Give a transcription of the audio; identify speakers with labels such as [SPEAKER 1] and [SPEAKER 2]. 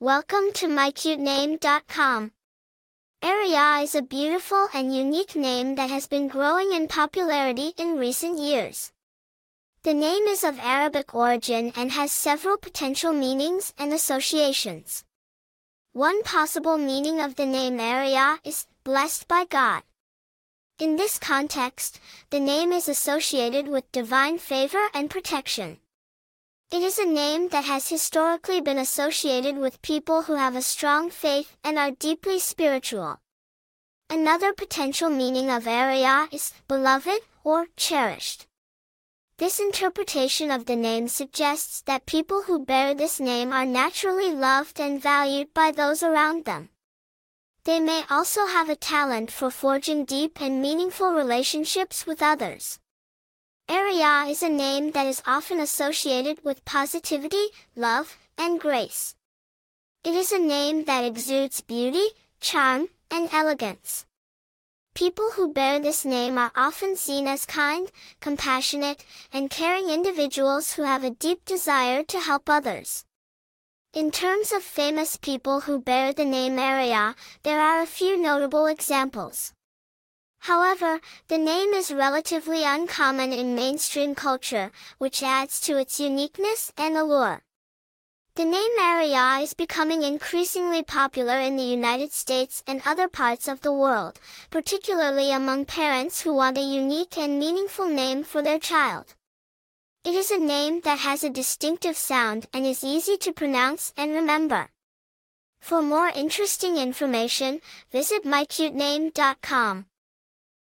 [SPEAKER 1] Welcome to mycutename.com. Arayah is a beautiful and unique name that has been growing in popularity in recent years. The name is of Arabic origin and has several potential meanings and associations. One possible meaning of the name Arayah is blessed by God. In this context, the name is associated with divine favor and protection. It is a name that has historically been associated with people who have a strong faith and are deeply spiritual. Another potential meaning of Arayah is beloved or cherished. This interpretation of the name suggests that people who bear this name are naturally loved and valued by those around them. They may also have a talent for forging deep and meaningful relationships with others. Arayah is a name that is often associated with positivity, love, and grace. It is a name that exudes beauty, charm, and elegance. People who bear this name are often seen as kind, compassionate, and caring individuals who have a deep desire to help others. In terms of famous people who bear the name Arayah, there are a few notable examples. However, the name is relatively uncommon in mainstream culture, which adds to its uniqueness and allure. The name Maria is becoming increasingly popular in the United States and other parts of the world, particularly among parents who want a unique and meaningful name for their child. It is a name that has a distinctive sound and is easy to pronounce and remember. For more interesting information, visit mycutename.com.